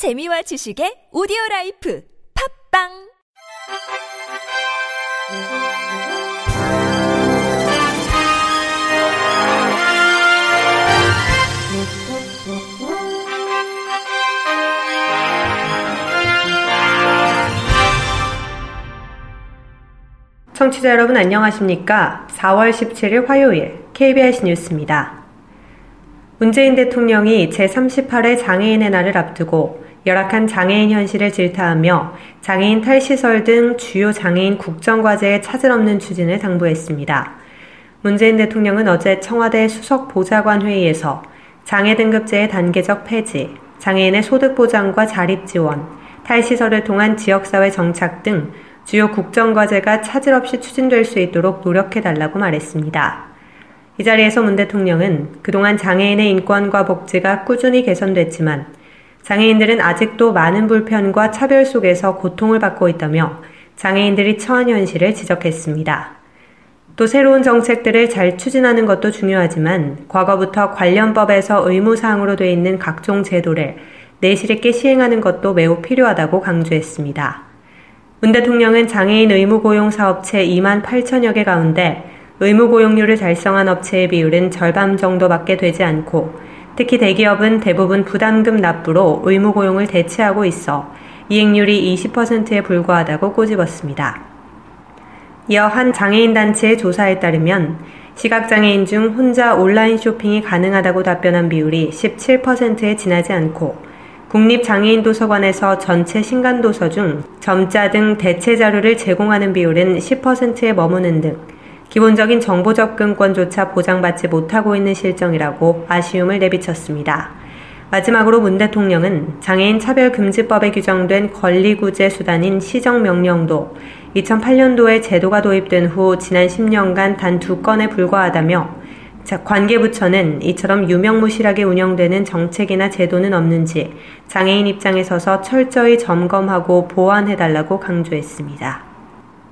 재미와 지식의 오디오 라이프 팝빵 청취자 여러분 안녕하십니까? 4월 17일 화요일 KBS 뉴스입니다. 문재인 대통령이 제38회 장애인의 날을 앞두고 열악한 장애인 현실을 질타하며 장애인 탈시설 등 주요 장애인 국정과제에 차질 없는 추진을 당부했습니다. 문재인 대통령은 어제 청와대 수석 보좌관 회의에서 장애 등급제의 단계적 폐지, 장애인의 소득 보장과 자립 지원, 탈시설을 통한 지역사회 정착 등 주요 국정과제가 차질 없이 추진될 수 있도록 노력해달라고 말했습니다. 이 자리에서 문 대통령은 그동안 장애인의 인권과 복지가 꾸준히 개선됐지만 장애인들은 아직도 많은 불편과 차별 속에서 고통을 받고 있다며 장애인들이 처한 현실을 지적했습니다. 또 새로운 정책들을 잘 추진하는 것도 중요하지만 과거부터 관련법에서 의무사항으로 되어 있는 각종 제도를 내실 있게 시행하는 것도 매우 필요하다고 강조했습니다. 문 대통령은 장애인 의무고용 사업체 2만 8천여 개 가운데 의무고용률을 달성한 업체의 비율은 절반 정도밖에 되지 않고 특히 대기업은 대부분 부담금 납부로 의무 고용을 대체하고 있어 이행률이 20%에 불과하다고 꼬집었습니다. 이어 한 장애인 단체의 조사에 따르면 시각장애인 중 혼자 온라인 쇼핑이 가능하다고 답변한 비율이 17%에 지나지 않고 국립장애인도서관에서 전체 신간도서 중 점자 등 대체 자료를 제공하는 비율은 10%에 머무는 등 기본적인 정보 접근권조차 보장받지 못하고 있는 실정이라고 아쉬움을 내비쳤습니다. 마지막으로 문 대통령은 장애인 차별 금지법에 규정된 권리 구제 수단인 시정 명령도 2008년도에 제도가 도입된 후 지난 10년간 단 두 건에 불과하다며 관계부처는 이처럼 유명무실하게 운영되는 정책이나 제도는 없는지 장애인 입장에 서서 철저히 점검하고 보완해달라고 강조했습니다.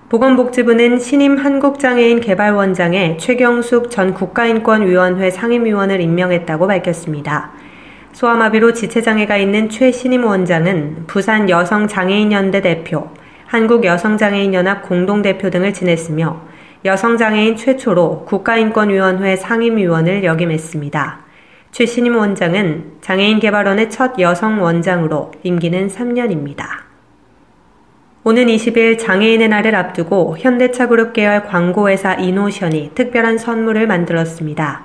보건복지부는 신임 한국장애인 개발원장에 최경숙 전 국가인권위원회 상임위원을 임명했다고 밝혔습니다. 소아마비로 지체장애가 있는 최신임 원장은 부산 여성장애인연대 대표, 한국여성장애인연합 공동대표 등을 지냈으며 여성장애인 최초로 국가인권위원회 상임위원을 역임했습니다. 최신임 원장은 장애인 개발원의 첫 여성 원장으로 임기는 3년입니다. 오는 20일 장애인의 날을 앞두고 현대차그룹 계열 광고회사 이노션이 특별한 선물을 만들었습니다.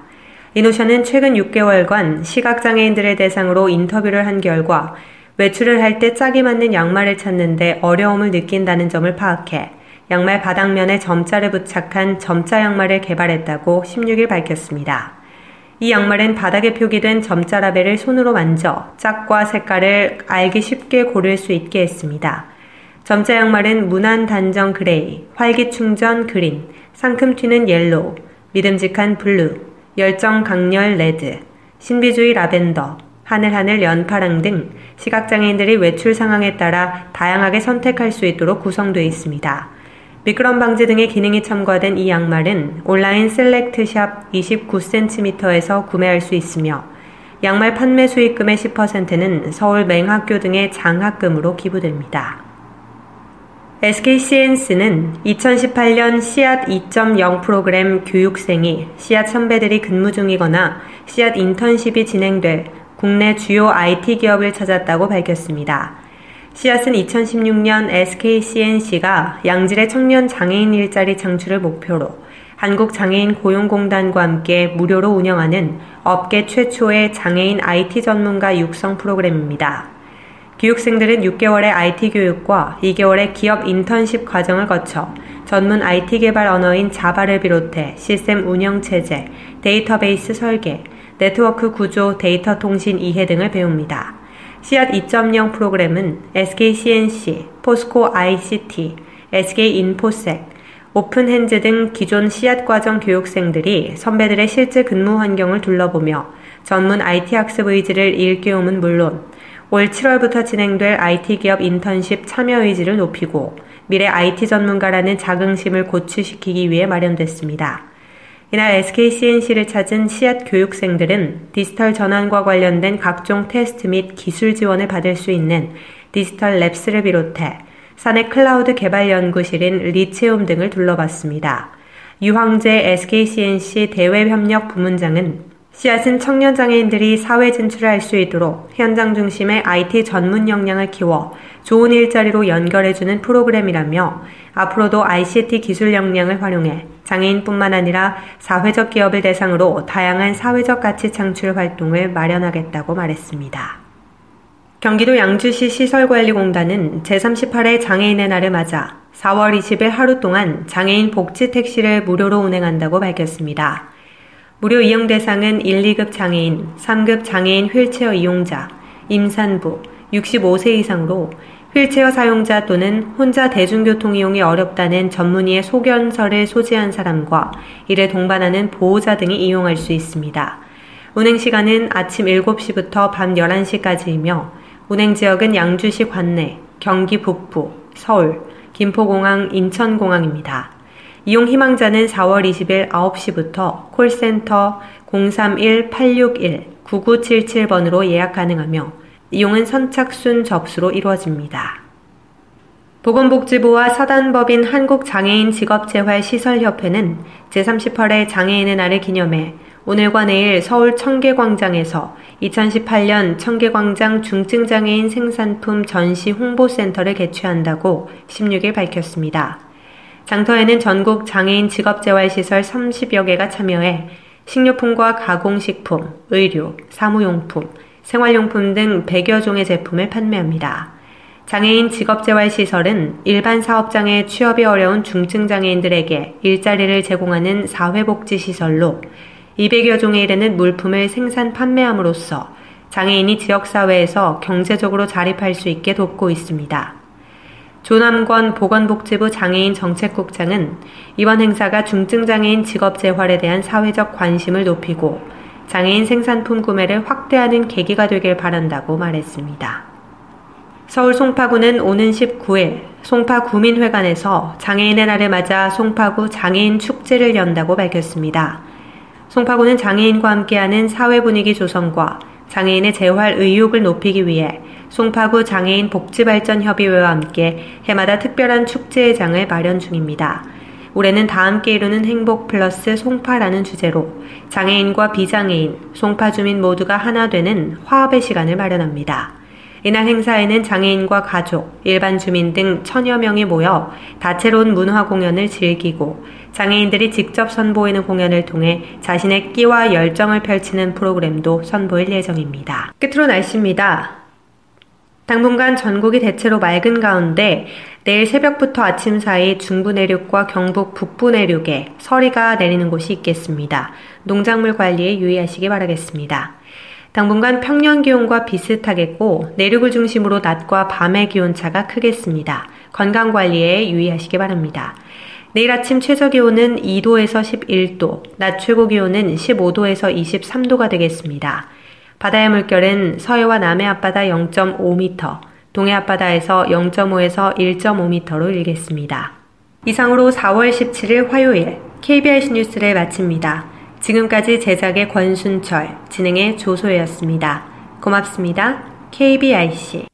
이노션은 최근 6개월간 시각장애인들을 대상으로 인터뷰를 한 결과 외출을 할 때 짝이 맞는 양말을 찾는데 어려움을 느낀다는 점을 파악해 양말 바닥면에 점자를 부착한 점자 양말을 개발했다고 16일 밝혔습니다. 이 양말은 바닥에 표기된 점자 라벨을 손으로 만져 짝과 색깔을 알기 쉽게 고를 수 있게 했습니다. 점자 양말은 무난 단정 그레이, 활기 충전 그린, 상큼 튀는 옐로우, 믿음직한 블루, 열정 강렬 레드, 신비주의 라벤더, 하늘하늘 연파랑 등 시각장애인들이 외출 상황에 따라 다양하게 선택할 수 있도록 구성되어 있습니다. 미끄럼 방지 등의 기능이 첨가된 이 양말은 온라인 셀렉트샵 29cm에서 구매할 수 있으며 양말 판매 수익금의 10%는 서울 맹학교 등의 장학금으로 기부됩니다. SKCNC는 2018년 씨앗 2.0 프로그램 교육생이 씨앗 선배들이 근무 중이거나 씨앗 인턴십이 진행될 국내 주요 IT 기업을 찾았다고 밝혔습니다. 씨앗은 2016년 SKCNC가 양질의 청년 장애인 일자리 창출을 목표로 한국장애인 고용공단과 함께 무료로 운영하는 업계 최초의 장애인 IT 전문가 육성 프로그램입니다. 교육생들은 6개월의 IT 교육과 2개월의 기업 인턴십 과정을 거쳐 전문 IT 개발 언어인 자바를 비롯해 시스템 운영 체제, 데이터베이스 설계, 네트워크 구조, 데이터 통신 이해 등을 배웁니다. 씨앗 2.0 프로그램은 SK C&C, 포스코 ICT, SK인포섹, 오픈핸즈 등 기존 씨앗 과정 교육생들이 선배들의 실제 근무 환경을 둘러보며 전문 IT 학습 의지를 일깨움은 물론 올 7월부터 진행될 IT 기업 인턴십 참여 의지를 높이고 미래 IT 전문가라는 자긍심을 고취시키기 위해 마련됐습니다. 이날 SK C&C를 찾은 씨앗 교육생들은 디지털 전환과 관련된 각종 테스트 및 기술 지원을 받을 수 있는 디지털 랩스를 비롯해 사내 클라우드 개발 연구실인 리체움 등을 둘러봤습니다. 유황재 SKCNC 대외협력 부문장은 씨앗은 청년 장애인들이 사회 진출을 할수 있도록 현장 중심의 IT 전문 역량을 키워 좋은 일자리로 연결해주는 프로그램이라며 앞으로도 ICT 기술 역량을 활용해 장애인뿐만 아니라 사회적 기업을 대상으로 다양한 사회적 가치 창출 활동을 마련하겠다고 말했습니다. 경기도 양주시 시설관리공단은 제38회 장애인의 날을 맞아 4월 20일 하루 동안 장애인 복지 택시를 무료로 운행한다고 밝혔습니다. 무료 이용 대상은 1, 2급 장애인, 3급 장애인 휠체어 이용자, 임산부, 65세 이상으로 휠체어 사용자 또는 혼자 대중교통 이용이 어렵다는 전문의의 소견서를 소지한 사람과 이를 동반하는 보호자 등이 이용할 수 있습니다. 운행 시간은 아침 7시부터 밤 11시까지이며 운행 지역은 양주시 관내, 경기 북부, 서울, 김포공항, 인천공항입니다. 이용 희망자는 4월 20일 9시부터 콜센터 031-861-9977번으로 예약 가능하며 이용은 선착순 접수로 이루어집니다. 보건복지부와 사단법인 한국장애인 직업재활시설협회는 제38회 장애인의 날을 기념해 오늘과 내일 서울 청계광장에서 2018년 청계광장 중증장애인 생산품 전시 홍보센터를 개최한다고 16일 밝혔습니다. 장터에는 전국 장애인 직업재활시설 30여 개가 참여해 식료품과 가공식품, 의류, 사무용품, 생활용품 등 100여 종의 제품을 판매합니다. 장애인 직업재활시설은 일반 사업장에 취업이 어려운 중증 장애인들에게 일자리를 제공하는 사회복지시설로 200여 종에 이르는 물품을 생산 판매함으로써 장애인이 지역사회에서 경제적으로 자립할 수 있게 돕고 있습니다. 조남권 보건복지부 장애인 정책국장은 이번 행사가 중증장애인 직업 재활에 대한 사회적 관심을 높이고 장애인 생산품 구매를 확대하는 계기가 되길 바란다고 말했습니다. 서울 송파구는 오는 19일 송파구민회관에서 장애인의 날을 맞아 송파구 장애인 축제를 연다고 밝혔습니다. 송파구는 장애인과 함께하는 사회 분위기 조성과 장애인의 재활 의욕을 높이기 위해 송파구 장애인 복지발전협의회와 함께 해마다 특별한 축제의 장을 마련 중입니다. 올해는 다 함께 이루는 행복 플러스 송파라는 주제로 장애인과 비장애인, 송파 주민 모두가 하나 되는 화합의 시간을 마련합니다. 이날 행사에는 장애인과 가족, 일반 주민 등 천여 명이 모여 다채로운 문화 공연을 즐기고 장애인들이 직접 선보이는 공연을 통해 자신의 끼와 열정을 펼치는 프로그램도 선보일 예정입니다. 끝으로 날씨입니다. 당분간 전국이 대체로 맑은 가운데 내일 새벽부터 아침 사이 중부 내륙과 경북 북부 내륙에 서리가 내리는 곳이 있겠습니다. 농작물 관리에 유의하시기 바라겠습니다. 당분간 평년 기온과 비슷하겠고 내륙을 중심으로 낮과 밤의 기온차가 크겠습니다. 건강 관리에 유의하시기 바랍니다. 내일 아침 최저 기온은 2도에서 11도, 낮 최고 기온은 15도에서 23도가 되겠습니다. 바다의 물결은 서해와 남해 앞바다 0.5m, 동해 앞바다에서 0.5에서 1.5m로 일겠습니다. 이상으로 4월 17일 화요일 KBS 뉴스를 마칩니다. 지금까지 제작의 권순철, 진행의 조소혜였습니다. 고맙습니다. KBIC